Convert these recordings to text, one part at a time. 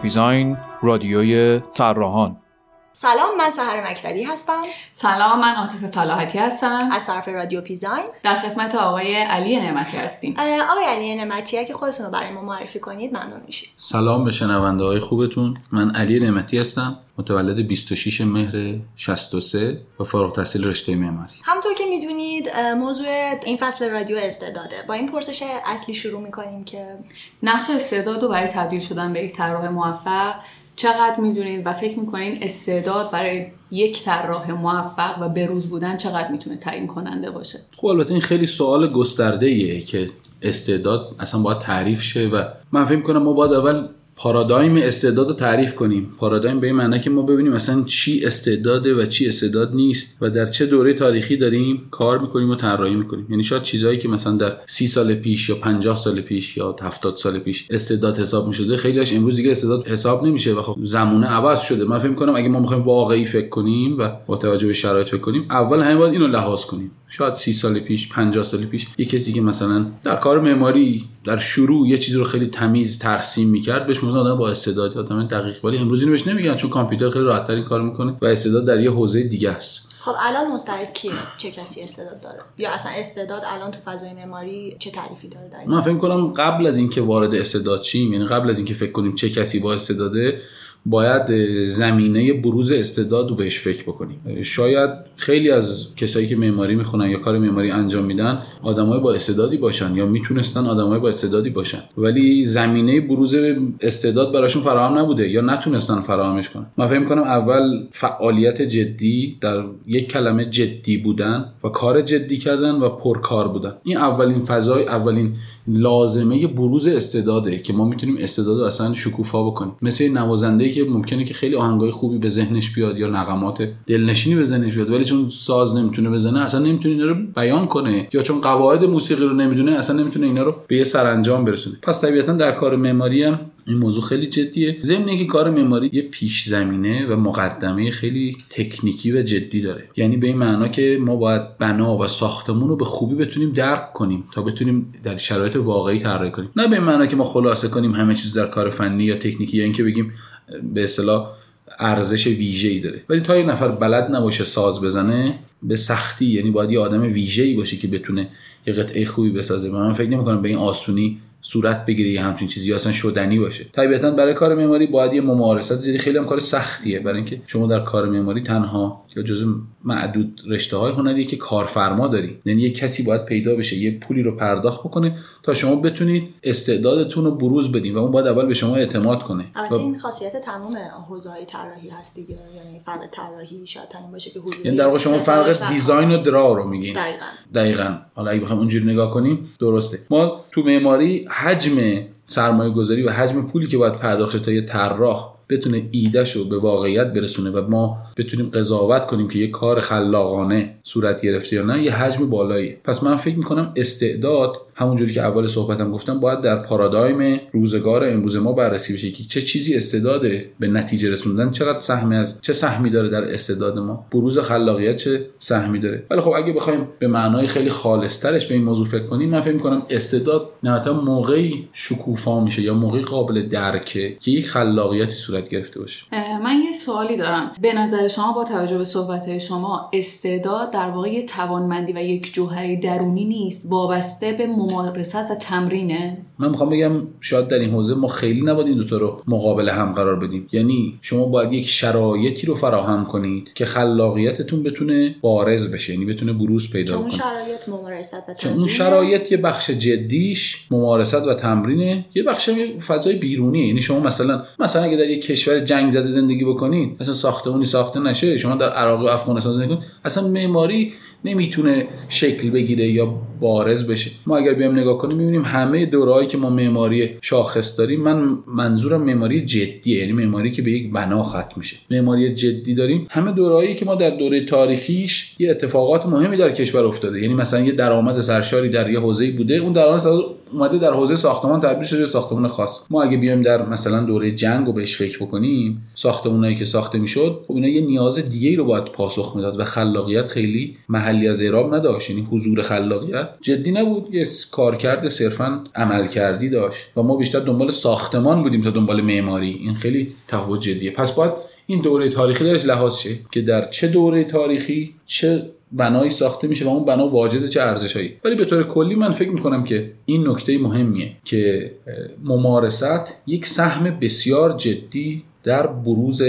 جاپیزاین رادیوی طراحان. سلام من سهر مکتبی هستم. سلام من عاطف فلاحتی هستم. از طرف رادیو پیزاین. در خدمت آقای علی نعمتی هستیم. آقای علی نعمتی اگه خودتون رو برای ما معرفی کنید ممنون میشیم. سلام به شنونده های خوبتون. من علی نعمتی هستم متولد 26 مهر 63 و فارغ التحصیل رشته معماری. همونطور که می‌دونید موضوع این فصل رادیو استعداده. با این پرسش اصلی شروع می‌کنیم که نقش استعداد رو برای تبدیل شدن به یک طراح موفق چقدر می‌دونید و فکر می‌کنین استعداد برای یک طراح موفق و بروز بودن چقدر می‌تونه تعیین کننده باشه؟ خب البته این خیلی سوال گسترده ایه که استعداد اصلا باید تعریف شه و من فکر کنم ما باید اول پارادایم استعداد رو تعریف کنیم. پارادایم به این معنی که ما ببینیم مثلا چی استعداده و چی استعداد نیست و در چه دوره تاریخی داریم کار می‌کنیم و طراحی می‌کنیم. یعنی شاید چیزهایی که مثلا در سی سال پیش یا 50 سال پیش یا 70 سال پیش استعداد حساب می‌شده خیلیش امروز دیگه استعداد حساب نمیشه و خب زمونه عوض شده. من فکر می‌کنم اگه ما می‌خوایم واقعی فکر کنیم و با توجه به شرایط فکر کنیم اول همین باید اینو لحاظ کنیم. شاید سی سال پیش 50 سال پیش یه کسی که مثلا در کار معماری در شروع یه چیزی رو خیلی تمیز ترسیم می‌کرد بهش میگن آدم با استعداد آدم دقیق ولی امروز اینو بهش نمیگن چون کامپیوتر خیلی راحت این کار می‌کنه و استعداد در یه حوزه دیگه است. خب الان مستعد کیه چه کسی استعداد داره؟ یا اصلا استعداد الان تو فضای معماری چه تعریفی داره من فکر کنم قبل از اینکه وارد استعداد چیم یعنی قبل از اینکه فکر کنیم چه کسی با استعداده باید زمینه بروز استعداد رو بهش فکر بکنیم. شاید خیلی از کسایی که معماری می‌خونن یا کار معماری انجام میدن آدمای با استعدادی باشن یا می‌تونستن آدمای با استعدادی باشن. ولی زمینه بروز استعداد براشون فراهم نبوده یا نتونستن فراهمش کنن. من فکر کنم اول فعالیت جدی در یک کلمه جدی بودن و کار جدی کردن و پرکار بودن. این اولین فضای اولین لازمه بروز استعداده که ما می‌تونیم استعداد رو اصلا شکوفا بکنیم. مثل نوازنده که ممکنه که خیلی آهنگای خوبی به ذهنش بیاد یا نغمات دلنشینی به ذهنش بیاد ولی چون ساز نمی‌تونه بزنه اصلا نمی‌تونه اینا رو بیان کنه یا چون قواعد موسیقی رو نمی‌دونه اصلا نمی‌تونه اینا رو به یه سرانجام برسونه. پس طبیعتا در کار معماری هم این موضوع خیلی جدیه. ضمن اینکه کار معماری یه پیش زمینه و مقدمه خیلی تکنیکی و جدی داره. یعنی به این معنا که ما باید بنا و ساختمون رو به خوبی بتونیم درک کنیم تا بتونیم در شرایط واقعی طراحی کنیم. نه به این معنا که ما خلاصه کنیم همه چیز در کار فنی یا تکنیکی یا اینکه بگیم به اصطلاح ارزش ویژه‌ای داره. ولی تا یه نفر بلد نباشه ساز بزنه به سختی یعنی باید یه آدم ویژه‌ای باشه که بتونه یه قطعه خوبی بسازه. من فکر نمی‌کنم به این آسونی صورت بگیره یه همچین چیزی اصلا شدنی باشه. طبیعتا برای کار معماری باید یه ممارست جدی خیلی هم کار سختیه. برای اینکه شما در کار معماری تنها یا جزء معدود رشته های هنری که کارفرما داری. یعنی یه کسی باید پیدا بشه یه پولی رو پرداخت بکنه تا شما بتونید استعدادتون رو بروز بدین و اون باید اول به شما اعتماد کنه. البته این خاصیت تمام حوزه های طراحی هست دیگه. یعنی فرق طراحی شاید همین باشه که یعنی در واقع شما فرق دیزاین و درا رو میگین. دقیقاً. دقیقاً. حالا اگه بخوایم اونجوری نگاه کنیم درسته. ما تو معماری حجم سرمایه گذاری و حجم پولی که باید پرداخت تا یه طراح بتونه ایدهش رو به واقعیت برسونه و ما بتونیم قضاوت کنیم که یه کار خلاقانه صورت گرفته یا نه یه حجم بالایی. پس من فکر می‌کنم استعداد همونجوری که اول صحبتم گفتم باید در پارادایم روزگار امروز ما بررسی بشه که چه چیزی استعداده به نتیجه رسوندن چقدر سهمی از چه سهمی داره در استعداد ما. بروز خلاقیت چه سهمی داره. ولی خب اگه بخوایم به معنای خیلی خالصترش به این موضوع فکر کنیم من فکر می‌کنم استعداد نهایتا موقعی شکوفا میشه یا موقعی قابل درکه که یک خلاقیتی صورت گرفته باشه. من یه سوالی دارم. به نظر شما با توجه به صحبت شما استعداد در واقع یه توانمندی و یک جوهره درونی نیست؟ وابسته به ممارست و تمرینه؟ من می‌خوام بگم شاید در این حوزه ما خیلی نباید این دوتا رو مقابل هم قرار بدیم. یعنی شما باید یک شرایطی رو فراهم کنید که خلاقیتتون بتونه بارز بشه یعنی بتونه بروز پیدا کنه اون شرایط ممارست و تمرین اون شرایط یه بخش جدیش ممارست و تمرینه یه بخش فضای بیرونیه. یعنی شما مثلا مثلا اگه در یک کشور جنگ زده زندگی بکنید مثلا ساختمونی ساخته نشه شما در عراق و افغانستان زندگی کنید اصلا معماری نمی‌تونه شکل بگیره یا بارز بشه. ما اگر بیایم نگاه کنیم می‌بینیم همه دورهایی که ما معماری شاخص داریم من منظورم معماری جدیه یعنی معماری که به یک بنا ختم میشه. معماری جدی داریم. همه دورهایی که ما در دوره تاریخیش یه اتفاقات مهمی در کشور افتاده. یعنی مثلا یه درآمد سرشاری در یه حوزه بوده اون درآمد اومده در حوزه ساختمان تبدیل شده ساختمان خاص. ما اگه بیایم در مثلا دوره جنگ و بهش فکر بکنیم ساختمونایی که ساخته می‌شد خب اینا یه نیاز دیگه رو باید پاسخ می‌داد و خلاقیت خیلی محلی از اعراب نداشت یعنی حضور خلاقیت جدی نبود. یه کارکرد صرفا عمل کردی داشت و ما بیشتر دنبال ساختمان بودیم تا دنبال معماری. این خیلی تفاوت جدیه. پس باید این دوره تاریخی درش لحاظ شه که در چه دوره تاریخی چه بنایی ساخته میشه و اون بنا واجد چه ارزشهایی. ولی به طور کلی من فکر می‌کنم که این نکته مهمیه که ممارست یک سهم بسیار جدی در بروز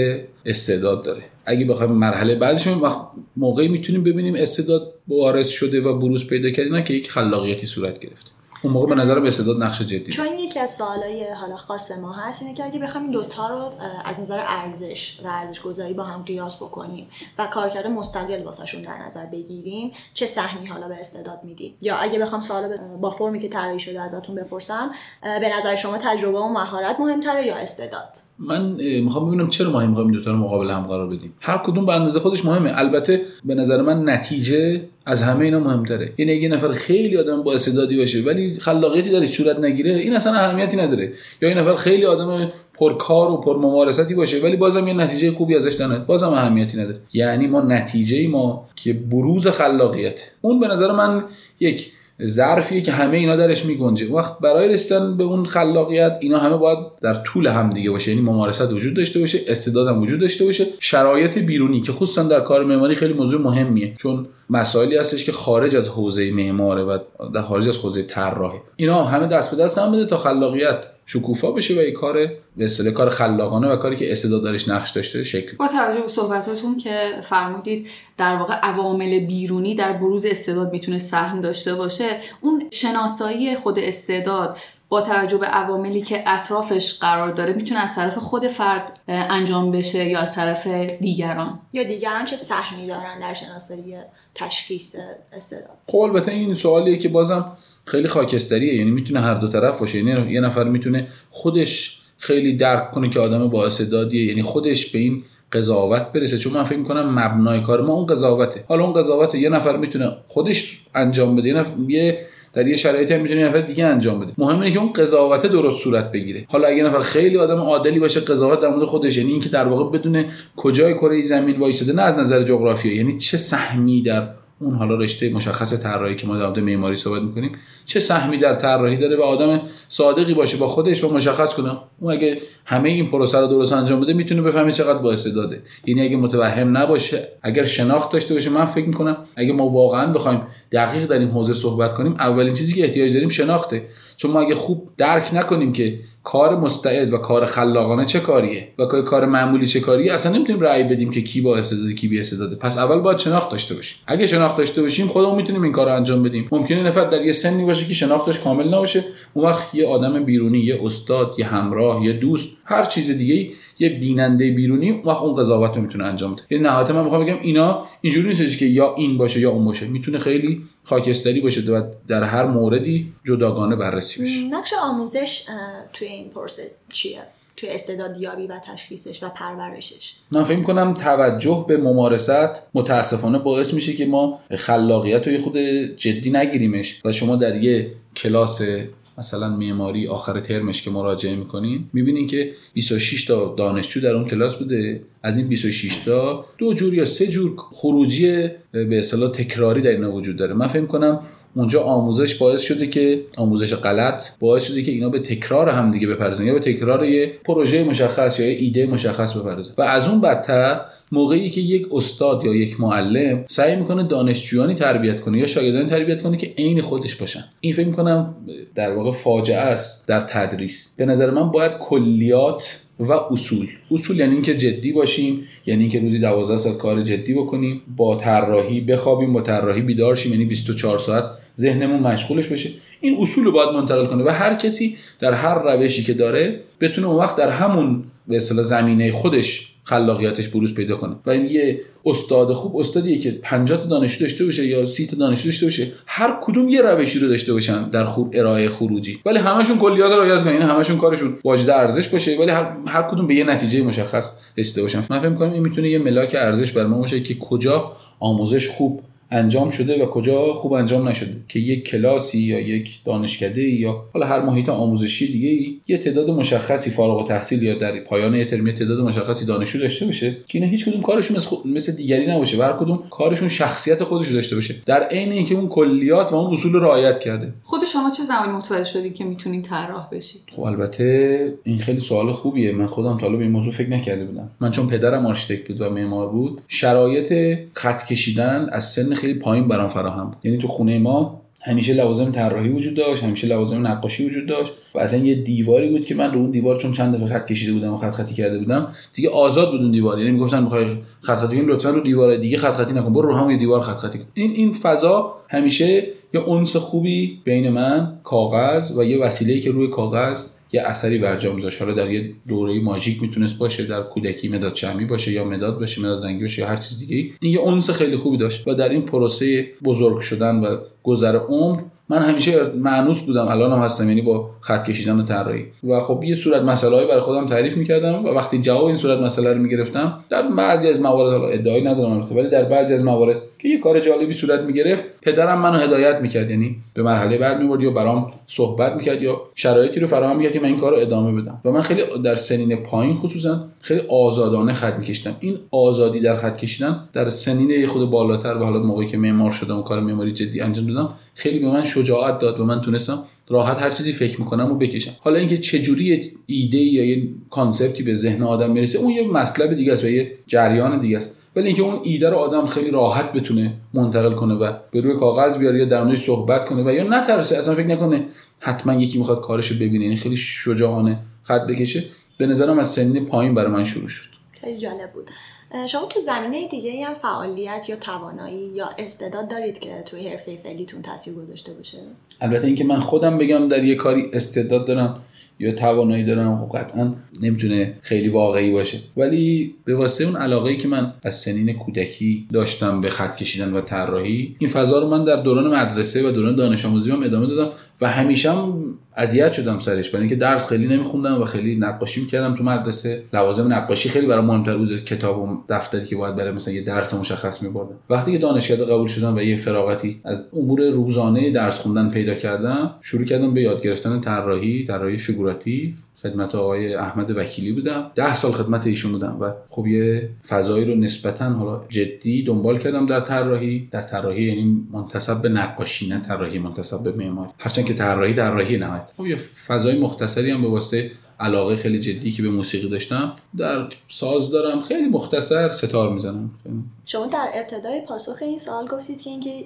استعداد داره. اگه بخوایم مرحله بعدش وقت موقعی می‌تونیم ببینیم استعداد وارث شده و بروز پیدا کرده نه که یک خلاقیتی صورت گرفته. اون موقع به نظرم استعداد نقش جدی چون یکی از سوالای حالا خاص ما هست اینه که اگه بخوایم دوتا رو از نظر ارزش و ارزش گذاری با هم قیاس بکنیم و کارکرد مستقل واسهشون در نظر بگیریم چه سهمی حالا به استعداد میدیم؟ یا اگه بخوام سوال با فرمی که طراحی شده ازتون بپرسم به نظر شما تجربه و مهارت مهمتره یا استعداد؟ من می‌خوام ببینم چرا ما می‌خوایم این دو تا رو مقابل هم قرار بدیم. هر کدوم به اندازه خودش مهمه. البته به نظر من نتیجه از همه اینا مهمتره. یعنی اگه نفر خیلی آدم با استعدادی باشه ولی خلاقیتی در صورت نگیره این اصلا اهمیتی نداره. یا این نفر خیلی آدم پرکار و پر ممارستی باشه ولی بازم یه نتیجه خوبی ازش داره. بازم اهمیتی نداره. یعنی ما نتیجه ما که بروز خلاقیت. اون به نظر من یک ظرفیه که همه اینا درش میگنجه. وقت برای رسیدن به اون خلاقیت اینا همه باید در طول هم دیگه باشه. یعنی ممارست وجود داشته باشه استعداد هم وجود داشته باشه. شرایط بیرونی که خصوصا در کار معماری خیلی موضوع مهمیه. چون مسائلی هستش که خارج از حوزه معماره و در خارج از حوزه طراحی اینا همه دست به دست هم بده تا خلاقیت شکوفا بشه و این کار به کار خلاقانه و کاری که استعداد درش نقش داشته شکل. با توجه به صحبتاتون که فرمودید در واقع عوامل بیرونی در بروز استعداد می‌تونه سهم داشته باشه اون شناسایی خود استعداد با توجه به عواملی که اطرافش قرار داره می‌تونه از طرف خود فرد انجام بشه یا از طرف دیگران؟ یا دیگران چه سهمی دارن در شناسایی تشخیص استعداد؟ خب البته این سوالیه که بازم خیلی خاکستریه. یعنی می‌تونه هر دو طرف باشه. یعنی یه نفر می‌تونه خودش خیلی درک کنه که آدم با استعدادیه. یعنی خودش به این قضاوت برسه. چون من فکر می‌کنم مبنای کار ما اون قضاوته. حالا اون قضاوت یه نفر می‌تونه خودش انجام بده. یه, نفر یه در یه شرایطی هم می‌تونه نفر دیگه انجام بده. مهم اینه که اون قضاوت درست صورت بگیره. حالا اگه نفر خیلی آدم عادلی باشه قضاوت در مورد خودش یعنی اینکه در واقع بدون کجای کره زمین وایساده نه از نظر جغرافیایی. یعنی چه سهمی در اون حالا رشته مشخص طراحی که ما در معماری صحبت می‌کنیم چه سهمی در طراحی داره و آدم صادقی باشه با خودش و مشخص کنه. اون اگه همه این پروسه رو درست انجام بده می‌تونه بفهمه چقدر با استعداده یعنی اگه متوهم نباشه اگر شناخت داشته باشه من فکر می‌کنم اگه ما واقعا بخوایم دقیق در این حوزه صحبت کنیم اولین چیزی که احتیاج داریم شناخته. چون ما اگه خوب درک نکنیم که کار مستعد و کار خلاقانه چه کاریه؟ و کار معمولی چه کاریه؟ اصلا نمی‌تونیم رأی بدیم که کی با استعداد کی بی استعداده. پس اول باید شناخت داشته باشیم. اگه شناخت داشته باشیم خودمون می‌تونیم این کار انجام بدیم. ممکنه نفر در یه سنی باشه که شناختش کامل نباشه. اون وقت یه آدم بیرونی یه استاد یه همراه یه دوست هر چیز دیگه یه بیننده بیرونی اون وقت اون قضاوت رو می‌تونه انجام بده. یعنی نهایتا من می‌خوام بگم اینا اینجوری نیست که یا این باشه یا اون باشه. می‌تونه خیلی خاکستری باشه و در هر موردی جداگانه بررسی بشه. نقش آموزش توی این پرسه چیه؟ توی استعدادیابی و تشخیصش و پرورشش. من فکر کنم توجه به ممارست متاسفانه باعث میشه که ما خلاقیت رو خود جدی نگیریمش و شما در یه کلاس مثلا معماری آخر ترمش که مراجعه می‌کنین می‌بینین که 26 تا دانشجو در اون کلاس بوده. از این 26 تا دو جور یا سه جور خروجی به اصطلاح تکراری در اینا وجود داره. من فکر کنم اونجا آموزش باعث شده که آموزش غلط باعث شده که اینا به تکرار هم دیگه بپردازن یا به تکرار یه پروژه مشخص یا یه ایده مشخص بپردازن. و از اون بدتر موقعی که یک استاد یا یک معلم سعی می‌کنه دانشجویانی تربیت کنه یا شاگردانی تربیت کنه که عین خودش باشن. این فکر می‌کنم در واقع فاجعه است در تدریس. به نظر من باید کلیات و اصول. اصول یعنی اینکه جدی باشیم یعنی اینکه روزی 12 ساعت کار جدی بکنیم با طراحی بخوابیم با طراحی بیدار شیم یعنی 24 ساعت ذهنمون مشغولش بشه این اصول رو باید منتقل کنه و هر کسی در هر روشی که داره بتونه اون وقت در همون به اصطلاح زمینه خودش خلاقیتش بروز پیدا کنه. و این یه استاد خوب استادیه که 50 تا دانشجو داشته باشه یا 30 تا دانشجو داشته باشه هر کدوم یه روشی رو داشته باشن در خور ارائه خروجی. ولی همشون کلیات رو رعایت کنن. یعنی همشون کارشون واجد ارزش باشه ولی هر, هر کدوم به یه نتیجه مشخص رسیده باشن. من فکر کنم این می‌تونه یه ملاک ارزش بر ما باشه که کجا آموزش خوب انجام شده و کجا خوب انجام نشده. که یک کلاسی یا یک دانشکده یا حالا هر محیط آموزشی دیگه ای یه تعداد مشخصی فارغ التحصیل یا در پایان یه ترم تعداد مشخصی دانشجو داشته باشه که اینا هیچ کدوم کارشون مثل, مثل دیگری نباشه و هر کدوم کارشون شخصیت خودش داشته باشه. در عین اینکه اون کلیات و اون اصول رعایت کرده. خود شما چه زمانی متوجه شدید که می‌تونید طراح بشید خب البته این خیلی سوال خوبیه. من خودم تا به این موضوع فکر نکرده بودم. من چون پدرم آرشیتکت بود و معمار بود شرایط خط کشیدن از سن خیلی پایین برام فراهم بود. یعنی تو خونه ما همیشه لوازم طراحی وجود داشت همیشه لوازم نقاشی وجود داشت و اصلا یه دیواری بود که من رو اون دیوار چون چند دفعه خط کشیده بودم و خط خطی کرده بودم دیگه آزاد بود اون دیوار. یعنی می‌گفتن می‌خوای خط خطی کنی لطفا رو دیوار دیگه خط خطی نکن برو رو همون دیوار خط خطی کن. این این فضا همیشه یه اونس خوبی بین من کاغذ و یه وسیله‌ای که روی کاغذ یه اثری برجا میذاشت حالا در یه دوره ماژیک می‌تونست باشه در کودکی مداد چرمی باشه یا مداد باشه مداد رنگی باشه یا هر چیز دیگه این یه اونس خیلی خوبی داشت و در این پروسه بزرگ شدن و گذر عمر من همیشه معنوس بودم الانم هستم یعنی با خط کشیدن و طراحی. و خب یه صورت مسئله برای خودم تعریف می‌کردم و وقتی جواب این صورت مسئله رو می‌گرفتم در بعضی از موارد حالا ادعایی ندارم ولی در بعضی از موارد که یه کار جالبی صورت می‌گرفت پدرم منو هدایت می‌کرد. یعنی به مرحله بعد می‌برد یا برام صحبت می‌کرد یا شرایطی رو فراهم می‌کرد که من این کار رو ادامه بدم. و من خیلی در سنین پایین خصوصا خیلی آزادانه خط میکشیدم. این آزادی در خط کشیدن در سنین خود بالاتر و حالا موقعی که معمار شدم و کار معماری جدی انجام دادم خیلی به من شجاعت داد و من تونستم راحت هر چیزی فکر می‌کنم و بکشم. حالا اینکه چجوری ایده یا یه کانسپتی به ذهن آدم می‌رسه اون یه مطلب دیگه است و یه جریان دیگه است. ولی اینکه اون ایده رو آدم خیلی راحت بتونه منتقل کنه و به روی کاغذ بیاره یا در موردش صحبت کنه و یا نترسه اصلا فکر نکنه حتما یکی می‌خواد کارشو ببینه. یعنی خیلی شجاعانه خط بکشه. به نظرم از سنین پایین برای من شروع شد. خیلی جالب بود. شما تو زمینه دیگه هم فعالیت یا توانایی یا استعداد دارید که توی حرفه فعلیتون تاثیر گذاشته باشه؟ البته اینکه من خودم بگم در یه کاری استعداد دارم یا توانایی دارم خب قطعا نمی‌تونه خیلی واقعی باشه. ولی به واسطه اون علاقه که من از سنین کودکی داشتم به خط کشیدن و طراحی این فضا رو من در دوران مدرسه و دوران دانش آموزی هم ادامه دادم و همیشه هم اذیت شدم سرش. برای اینکه درس خیلی نمیخوندم و خیلی نقاشی می‌کردم تو مدرسه. لوازم نقاشی خیلی برای مهمتر بود کتاب و دفتری که باید برای مثلا یه درس مشخص میبردم. وقتی که دانشکده قبول شدم و یه فراغتی از امور روزانه درس خوندن پیدا کردم شروع کردم به یاد گرفتن طراحی طراحی فیگوراتیو. خدمت آقای احمد وکیلی بودم. ده سال خدمت ایشون بودم و خب یه فضایی رو نسبتا حالا جدی دنبال کردم در طراحی. در طراحی یعنی منتسب به نقاشی نه طراحی منتسب به معماری. هرچند که طراحی طراحی نهایت. خب یه فضای مختصری هم به واسطه علاقه خیلی جدی که به موسیقی داشتم. در ساز دارم خیلی مختصر ستار می‌زنم. شما در ابتدای پاسخ این سوال گفتید که اینکه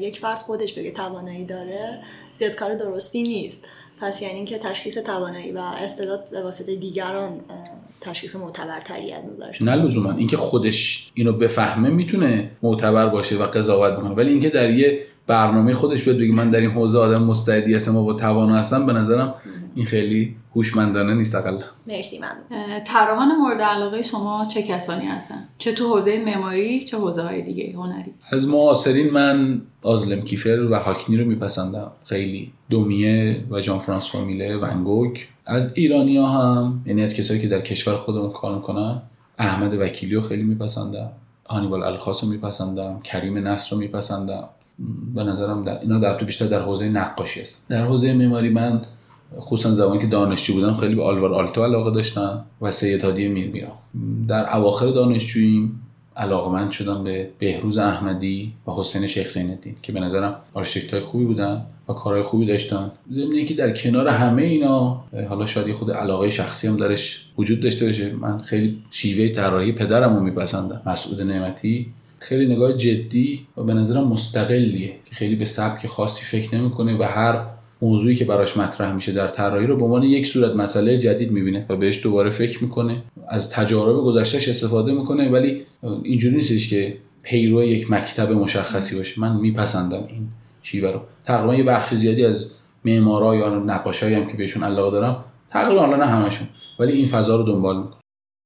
یک فرد خودش بگه توانایی داره زیاد کار درستی نیست. پس یعنی که تشخیص توانایی و استعداد به واسطه دیگران تشخیص معتبرتری از نظر نه لزوما. اینکه خودش اینو بفهمه می‌تونه معتبر باشه و قضاوت بکنه. ولی اینکه در یه برنامه خودش بیاد بگه من در این حوزه آدم مستعدی هستم و با توانا هستم به نظرم این خیلی هوشمندانه نیست اقل مرسی ممنون. طراحان مورد علاقه شما چه کسانی هستن؟ چه تو حوزه معماری چه حوزه های دیگه هنری؟ از معاصرین من آزلم کیفر و هاکنی رو میپسندم. خیلی دومیه و جان فرانس فامیله ونگوک از ایرانی ها هم یعنی از کسایی که در کشور خودمون کار می‌کنن احمد وکیلی رو خیلی میپسندم هانیبال الخاص رو میپسندم کریم نصر رو میپسندم. به نظرم در اینا در تو بیشتر در حوزه نقاشی است. در حوزه معماری من خصوصا زمانی که دانشجو بودم خیلی به آلوار آلتو علاقه داشتم و سید هادی میر در اواخر دانشجوییم علاقمند شدم به بهروز احمدی و حسین شیخ زینالدین که به نظرم آرشیتکت های خوبی بودن و کارهای خوبی داشتن. ضمن که در کنار همه اینا حالا شاید خود علاقه شخصی هم درش وجود داشته باشه. من خیلی شیوه طراحی پدرم رو میپسندم مسعود نعمتی. خیلی نگاه جدی و به نظرم مستقلیه که خیلی به سبک خاصی فکر نمی‌کنه و هر موضوعی که براش مطرح میشه در طراحی رو به عنوان یک صورت مسئله جدید می‌بینه و بهش دوباره فکر می‌کنه. از تجارب گذشتهش استفاده می‌کنه ولی اینجوری نیستش که پیرو یک مکتب مشخصی باشه. من میپسندم این شیوه رو. تقریبا یه بخش زیادی از معمارا یا نقاشایی هم که بهشون علاقه دارم تقریبا حالا نه همشون ولی این فضا رو دنبال می‌کنم.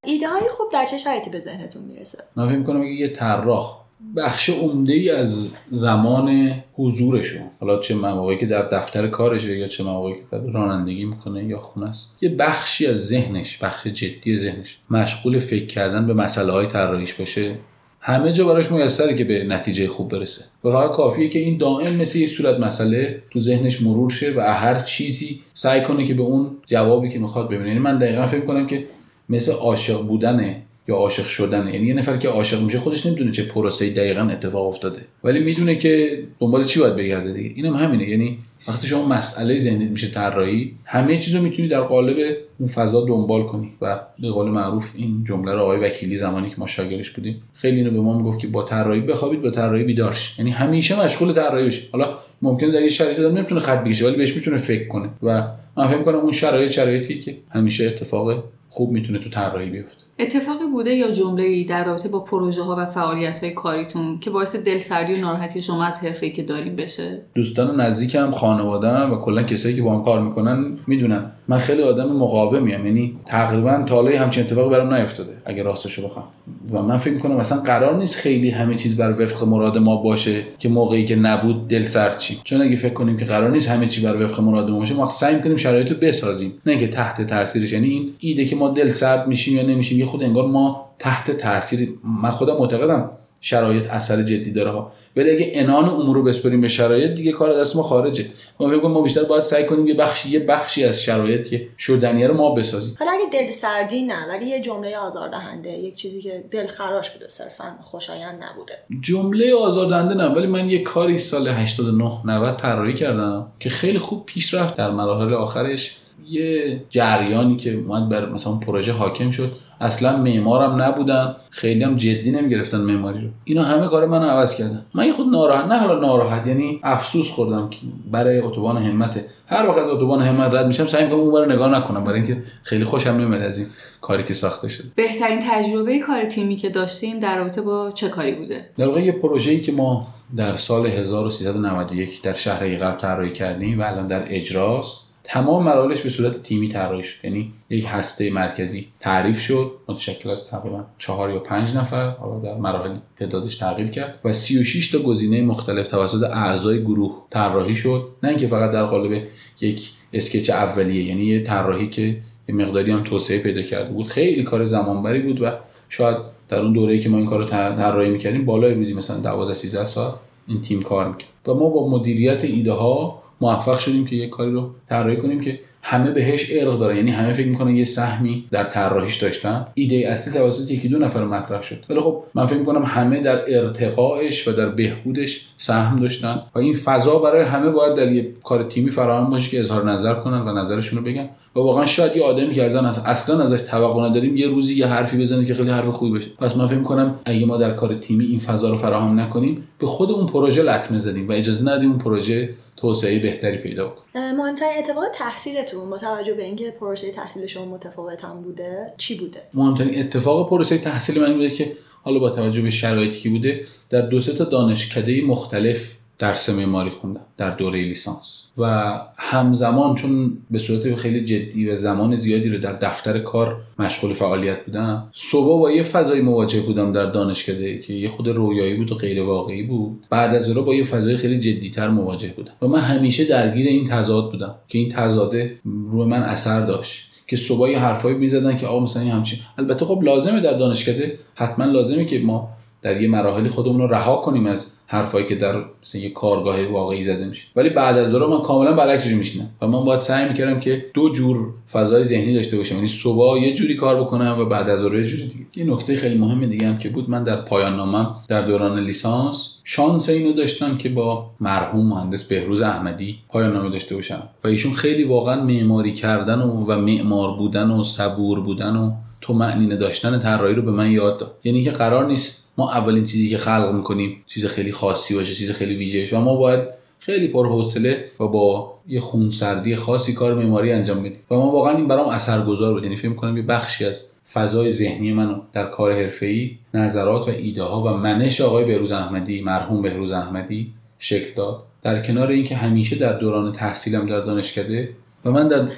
ایده های خوب در چه شرایطی به ذهنتون می‌رسه؟ من فکر می‌کنم یه طراح. بخش عمده ای از زمان حضورشون. حالا چه مواقعی که در دفتر کارشه یا چه مواقعی که در رانندگی می‌کنه یا خونه است. یه بخشی از ذهنش بخش جدی ذهنش مشغول فکر کردن به مسئله های طراحیش باشه. همه جا براش میسره که به نتیجه خوب برسه. و فقط کافیه که این دائم مثل یه صورت مسئله تو ذهنش مرور شه و هر چیزی سعی کنه که به اون جوابی که می‌خواد ببینه. یعنی من دقیقا فکر کنم که مثل عاشق بودنه یا عاشق شدنه. یعنی یه نفر که عاشق میشه خودش نمی‌دونه چه پروسه دقیقا اتفاق افتاده. ولی می‌دونه که دنبال چی باید بگرده دیگه. اینم همینه. یعنی وقتی شما مسئله ذهنیت میشه طراحی همه چیز رو می‌تونی در قالب اون فضا دنبال کنی. و به قول معروف این جمله رو آقای وکیلی زمانی که ما شاگردش بودیم خیلی اینو به ما می‌گفت که با طراحی بخوابید با طراحی بیدار یعنی همیشه مشغول طراحی بشید حالا ممکنه در یه شرایطی آدم نمی‌تونه خط بکشه ولی بهش می‌تونه فکر کنه. و من فکر کنم اون شرایط شرایطی که همیشه اتفاق خوب می‌تونه تو طراحی بیفته. اتفاقی بوده یا جمله ای در رابطه با پروژه ها و فعالیت های کاریتون که باعث دلسردی و ناراحتی شما از حرفه که داریم بشه؟ دوستان و نزدیکم خانواده‌ام و کلا کسایی که با هم کار می‌کنن می‌دونن. من خیلی آدم مقاومیم یعنی تقریبا تا حالا همچین اتفاقی برام نیفتاده اگه راستشو بخوام. و من فکر می‌کنم اصلا قرار نیست خیلی همه چیز بر وفق مراد ما باشه که موقعی که نبود دل سرد چون اگه فکر کنیم که قرار نیست همه چی بر وفق مراد ما باشه ما سعی می‌کنیم شرایط رو بسازیم. نه که تحت تاثیرش یعنی این ایده که ما دل سرد میشیم یا نمیشیم خود انگار ما تحت تاثیر من خودم معتقدم شرایط اثر جدی داره ها. ولی اگه انان امور رو بسپریم به شرایط دیگه کار دست ما خارجه. ما فکر ما بیشتر باید سعی کنیم یه بخشی یه بخشی از شرایط که شدنیه رو ما بسازیم. حالا اگه دل سردی نه ولی یه جمله آزاردهنده یک چیزی که دل خراش بوده صرفا خوشایند نبوده. جمله آزاردهنده نه ولی من یه کاری سال 89 90 طراحی کردم که خیلی خوب پیش رفت. در مراحل آخرش یه جریانی که اومد بر مثلا پروژه حاکم شد. اصلا معمارم نبودن. خیلی هم جدی نمی‌گرفتن معماری رو. اینا همه کار من عوض کردن. من یه خود ناراحت نه حالا ناراحت یعنی افسوس خوردم که برای اتوبان همت. هر وقت از اتوبان همت رد میشم سعی می‌کنم اون نگاه نکنم برای اینکه خیلی خوشم نمیاد از این کاری که ساخته شده بهترین تجربه کار تیمی که داشتین در رابطه با چه کاری بوده؟ در واقع یه پروژه‌ای که ما در سال 1391 در شهر غرب طراحی کردیم و الان در اجراست. تمام مراحلش به صورت تیمی طراحی شد. یعنی یک هسته مرکزی تعریف شد. متشکل از تقریبا چهار یا پنج نفر حالا در مراحل تعدادش تغییر کرد و 36 تا گزینه مختلف توسط اعضای گروه طراحی شد. نه اینکه فقط در قالب یک اسکچ اولیه یعنی یه طراحی که یه مقداری هم توسعه پیدا کرده بود. خیلی کار زمانبری بود و شاید در اون دوره‌ای که ما این کار رو طراحی می‌کردیم بالای روزی مثلا 12 13 سال این تیم کار می‌کرد. و ما با مدیریت ایده ها موفق شدیم که یه کاری رو طراحی کنیم که همه بهش ارق دارن. یعنی همه فکر می‌کنن یه سهمی در طراحیش داشتن. ایده اصلی توسط یکی دو نفر مطرح شد. ولی خب من فکر می‌کنم همه در ارتقاش و در بهبودش سهم داشتن و این فضا برای همه باید در یه کار تیمی فراهم باشه که اظهار نظر کنن و نظرشون رو بگن. و واقعا شاید یه آدمی که ازن اصلا ازش توقع نداریم یه روزی یه حرفی بزنه که خیلی حرف خوبی بشه پس من فکر می‌کنم اگه ما در کار تیمی این فضا رو فراهم نکنیم به خود اون پروژه لطمه زدیم و اجازه ندیم اون پروژه توسعه بهتری پیدا کنه. مهمترین اتفاق تحصیلتون با توجه به اینکه پروسه تحصیل شما متفاوت هم بوده چی بوده؟ مهمترین اتفاق پروسه تحصیل من بوده که حالا با توجه به شرایطی که بوده در دو تا دانشکده مختلف درس معماری خوندم در دوره لیسانس. و همزمان چون به صورت خیلی جدی و زمان زیادی رو در دفتر کار مشغول فعالیت بودم صبح با یه فضای مواجه بودم در دانشکده که یه خود رویایی بود و غیر واقعی بود. بعد از اون با یه فضای خیلی جدیتر مواجه بودم. و من همیشه درگیر این تضاد بودم که این تضاده روی من اثر داشت. که صبح یه حرفایی می‌زدن که آقا مثلا همچین البته خب لازمه در دانشکده حتما لازمه که ما در یه مراحلی خودمون رو رها کنیم از حرفایی که در مثلا یه کارگاه واقعی زده میشه ولی بعد از دوره من کاملا برعکسش میشینم و من باید سعی می‌کردم که دو جور فضای ذهنی داشته باشم. یعنی صبح یه جوری کار بکنم و بعد از دوره یه جوری دیگه. یه نکته خیلی مهم دیگه هم که بود من در پایان نامم در دوران لیسانس شانس اینو داشتم که با مرحوم مهندس بهروز احمدی پایان نامه داشته باشم. و ایشون خیلی واقعا معماری کردن و, و معمار بودن و صبور بودن و تو معنینه داشتن طراحی رو به من یاد داد. یعنی که قرار نیست ما اولین چیزی که خلق می‌کنیم چیز خیلی خاصی باشه چیز خیلی ویژه و ما باید خیلی پرحوصله و با یه خونسردی خاصی کار معماری انجام بدیم. و ما واقعا این برام اثرگذار بود. یعنی فکر کنم یه بخشی از فضای ذهنی منو در کار حرفه‌ای نظرات و ایده ها و منش آقای بهروز احمدی مرحوم بهروز احمدی شکل داد. در کنار اینکه همیشه در دوران تحصیلم در دانشکده و من در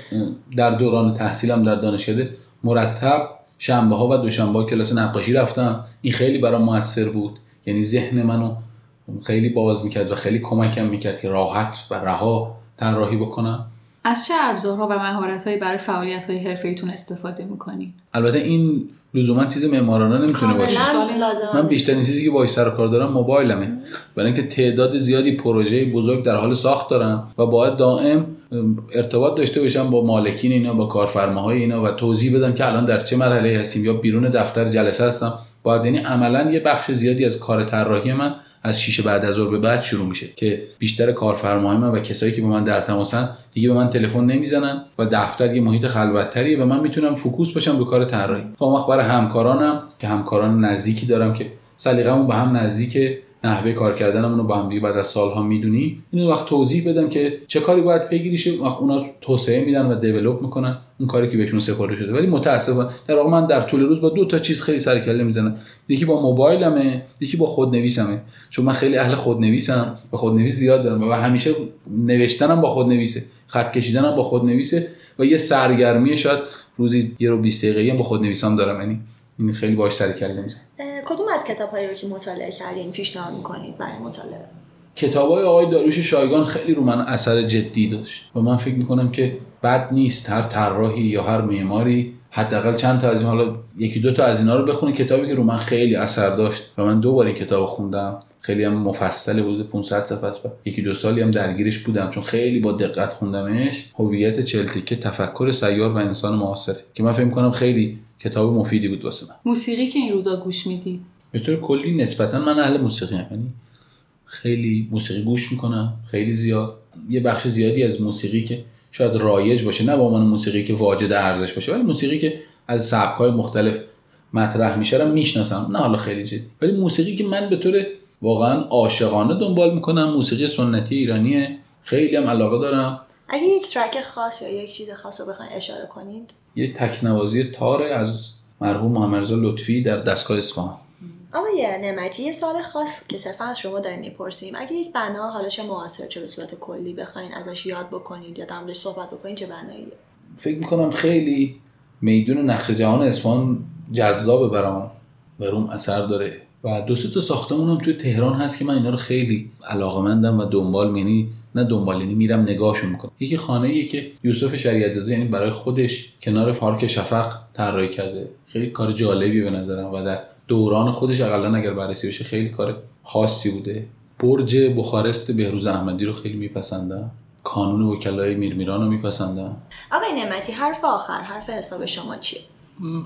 در دوران تحصیلم در دانشکده مرتب شنبه ها و دوشنبه ها کلاس نقاشی رفتم. این خیلی برام موثر بود. یعنی ذهن منو خیلی باز می‌کرد و خیلی کمکم می‌کرد که راحت و رها طراحی بکنم. از چه ابزارها و مهارتهایی برای فعالیت های حرفیتون استفاده می‌کنین البته این لزوما چیز معمارانه نمی‌تونه باشه. کاملا لازم من بیشترین چیزی که باهاش سر کار دارم موبایلمه. برای اینکه تعداد زیادی پروژه بزرگ در حال ساخت دارم و باید دائم ارتباط داشته باشم با مالکین اینا با کارفرماهای اینا و توضیح بدم که الان در چه مرحله هستیم. یا بیرون دفتر جلسه هستم. باید یعنی عملا یه بخش زیادی از کار طراحی من از شیشه بعد از ظهر به بعد شروع میشه که بیشتر کارفرماهای من و کسایی که با من در تماسن دیگه به من تلفن نمی‌زنن و دفتر یه محیط خلوتتریه و من می‌تونم فوکوس باشم رو کار طراحی. و وقت برای همکارانم که همکاران نزدیکی دارم که سلیقه‌مون به هم نزدیک نحوه کار کردنمون رو با هم دیگه بعد از سالها می‌دونیم. اینو وقت توضیح بدم که چه کاری باید پیگیری شه وقت اونا توسعه میدن و دیولپ می‌کنن. اون کاری که بهشون سپرده شده. ولی متاسفانه در واقع من در طول روز با دو تا چیز خیلی سر کله می‌زنم. یکی با موبایلمه یکی با خودنویسمه. چون من خیلی اهل خودنویسم و خودنویس زیاد دارم و همیشه نوشتنم با خودنویسه. خط کشیدنم با خودنویسه و یه سرگرمی شاید روزی یه رو 20 دقیقه با خودنویسام دارم. یعنی این خیلی باش سر کله می‌زنم. از کتابهایی رو که مطالعه کردین پیشنهاد می‌کنید برای مطالعه؟ کتاب های آقای داریوش شایگان خیلی رو من اثر جدی داشت و من فکر می‌کنم که بد نیست هر طراحی یا هر معماری حداقل چند تا از این حالا یکی دو تا از اینا رو بخونه کتابی که رو من خیلی اثر داشت و من دو بار این کتاب خوندم. خیلی هم مفصل بود 500 صفحه است. یکی دو سالی هم درگیرش بودم چون خیلی با دقت خوندمش. هویت چلتیکه تفکر سیار و انسان معاصره که من فکر کنم خیلی کتاب مفیدی بود واسه من. موسیقی که این روزا گوش می‌دید؟ به طور کلی نسبتا من اهل موسیقی هم. یعنی خیلی موسیقی گوش می‌کنم خیلی زیاد. یه بخش زیادی از موسیقی که شاید رایج باشه نه به عنوان موسیقی که واجد ارزش باشه ولی موسیقی که از سبک‌های مختلف مطرح میشه رو می‌شناسم. نه حالا خیلی جدی. ولی موسیقی که من به طور واقعا عاشقانه دنبال می‌کنم موسیقی سنتی ایرانیه. خیلی هم علاقه دارم. اگه یک ترک خاص یا یک چیز خاص رو بخواین اشاره کنید. یه تکنوازی تاره از مرحوم محمد لطفی در دستگاه اصفهان. آقای نعمتی یه سال خاص که صرفا از شما داریم می‌پرسیم. اگه یک بنا حالا چه معاصر چه به صورت کلی بخواین ازش یاد بکنید یا در صحبت بکنید چه بناییه فکر می‌کنم خیلی میدون نقش جهان اصفهان جذابه برام. و روم اثر داره. و دو تا ساختمون هم توی تهران هست که من اینا رو خیلی علاقمندم و دنبال یعنی نه دنبال یعنی میرم نگاهشون می‌کنم. یکی خانه ایه که یوسف شریعت زاده یعنی برای خودش کنار پارک شفق طراحی کرده. خیلی کار جالبیه به نظرم و در دوران خودش اقلا اگر بررسی بشه خیلی کار خاصی بوده. برج بخارست بهروز احمدی رو خیلی میپسندم. کانون وکلای میرمیران رو میپسندم. آقای نعمتی حرف آخر حرف حساب شما چیه؟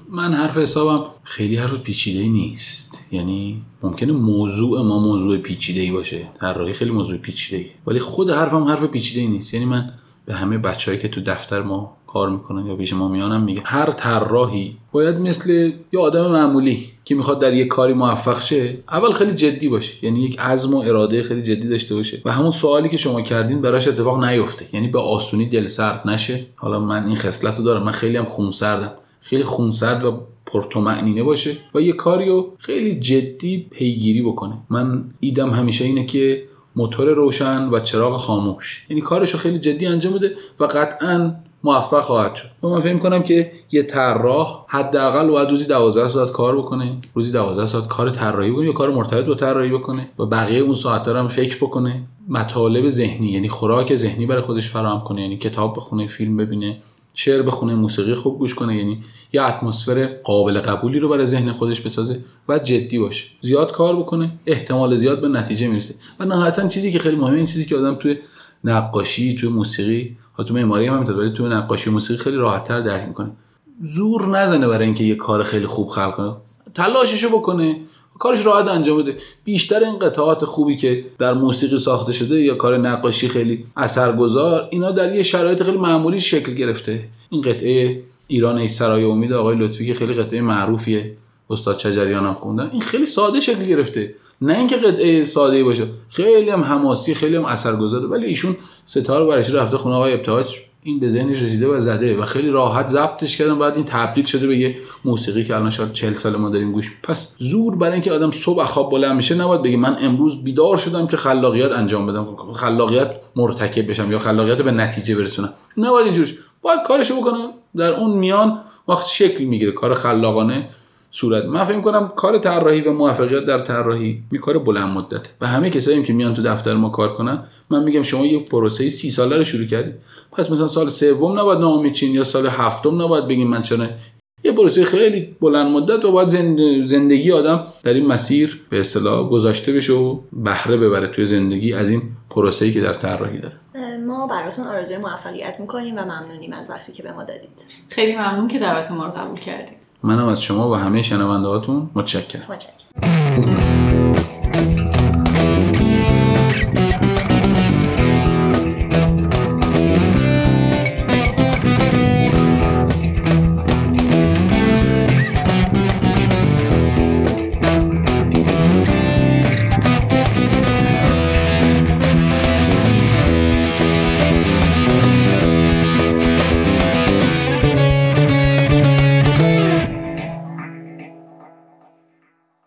من حرف حسابم خیلی حرف پیچیده نیست. یعنی ممکنه موضوع ما موضوع پیچیده ای باشه. طراحی خیلی موضوع پیچیده ای ولی خود حرفم حرف پیچیده ای نیست. یعنی من به همه بچههایی که تو دفتر ما کار می‌کنن یا پیش ما میانم میگه. هر طراحی باید مثل یه آدم معمولی که می‌خواد در یک کاری موفق شه اول خیلی جدی باشه. یعنی یک عزم و اراده خیلی جدی داشته باشه. و همون سوالی که شما کردین براش اتفاق نیفته. یعنی به آسونی دل سرد نشه. حالا من این خصلت رو دارم. من خیلی هم خونسردم خیلی خونسرد و پرتومعنینه باشه و یه کاریو خیلی جدی پیگیری بکنه. من ایدم همیشه اینه که موتور روشن و چراغ خاموش. یعنی کارشو خیلی جدی انجام بده و قطعا موفق خواهد شد. و من فکر کنم که یه طراح حداقل باید روزی 12 ساعت کار بکنه. روزی 12 ساعت کار طراحی بکنه یا کار مرتبط با طراحی بکنه. و بقیه اون ساعت هم فکر بکنه. مطالب ذهنی یعنی خوراک ذهنی برای خودش فراهم کنه. یعنی کتاب بخونه فیلم ببینه شعر بخونه موسیقی خوب گوش کنه. یعنی یه اتمسفر قابل قبولی رو برای ذهن خودش بسازه و جدی باشه. زیاد کار بکنه احتمال زیاد به نتیجه می‌رسه. و نهایتا چیزی که خیلی مهمه این چیزی که آدم توی نقاشی توی موسیقی تو معماری هم همینطور ولی توی نقاشی موسیقی خیلی راحتتر درک می‌کنه. زور نزنه برای اینکه یه کار خیلی خوب خلق کنه. تلاششو بکنه. کارش راحت انجام بده. بیشتر این قطعات خوبی که در موسیقی ساخته شده یا کار نقاشی خیلی اثرگذار اینا در یه شرایط خیلی معمولی شکل گرفته. این قطعه ایران ای سرای امید آقای لطفی خیلی قطعه معروفیه. استاد چجریان هم خوندن. این خیلی ساده شکل گرفته. نه اینکه قطعه ساده باشه. خیلی هم حماسی خیلی هم اثرگذاره ولی ایشون ستاره برش رفته خونه آقای ابتهاج؟ این به ذهنش رسیده و زده و خیلی راحت ضبطش کردن. بعد این تبدیل شده به یه موسیقی که الان شاید 40 سال ما داریم گوش. پس زور برای اینکه آدم صبح خواب بلند میشه نباید بگه من امروز بیدار شدم که خلاقیت انجام بدم. خلاقیت مرتکب بشم یا خلاقیت به نتیجه برسونم. نباید اینجوریش باید کارشو بکنم در اون میان وقت شکل می‌گیره. کار خلاقانه صورت. من فکر کنم کار طراحی و موفقیت در طراحی یه کار بلند مدته. و همه کسایی که میان تو دفتر ما کار کنن من میگم شما یه پروسه سی ساله رو شروع کردید پس مثلا سال سوم نباید ناامید چین یا سال هفتم نباید بگیم من چرا یه پروسه خیلی بلند مدت و باید زندگی آدم در این مسیر به اصطلاح گذاشته بشه و بهره ببره توی زندگی از این پروسه‌ای که در طراحی داره. ما براتون آرزوی موفقیت می‌کنیم و ممنونیم از وقتی که به ما دادید. خیلی ممنون که دعوت ما رو قبول کردید. منم از شما و همه شنونده هاتون متشکرم. متشکرم.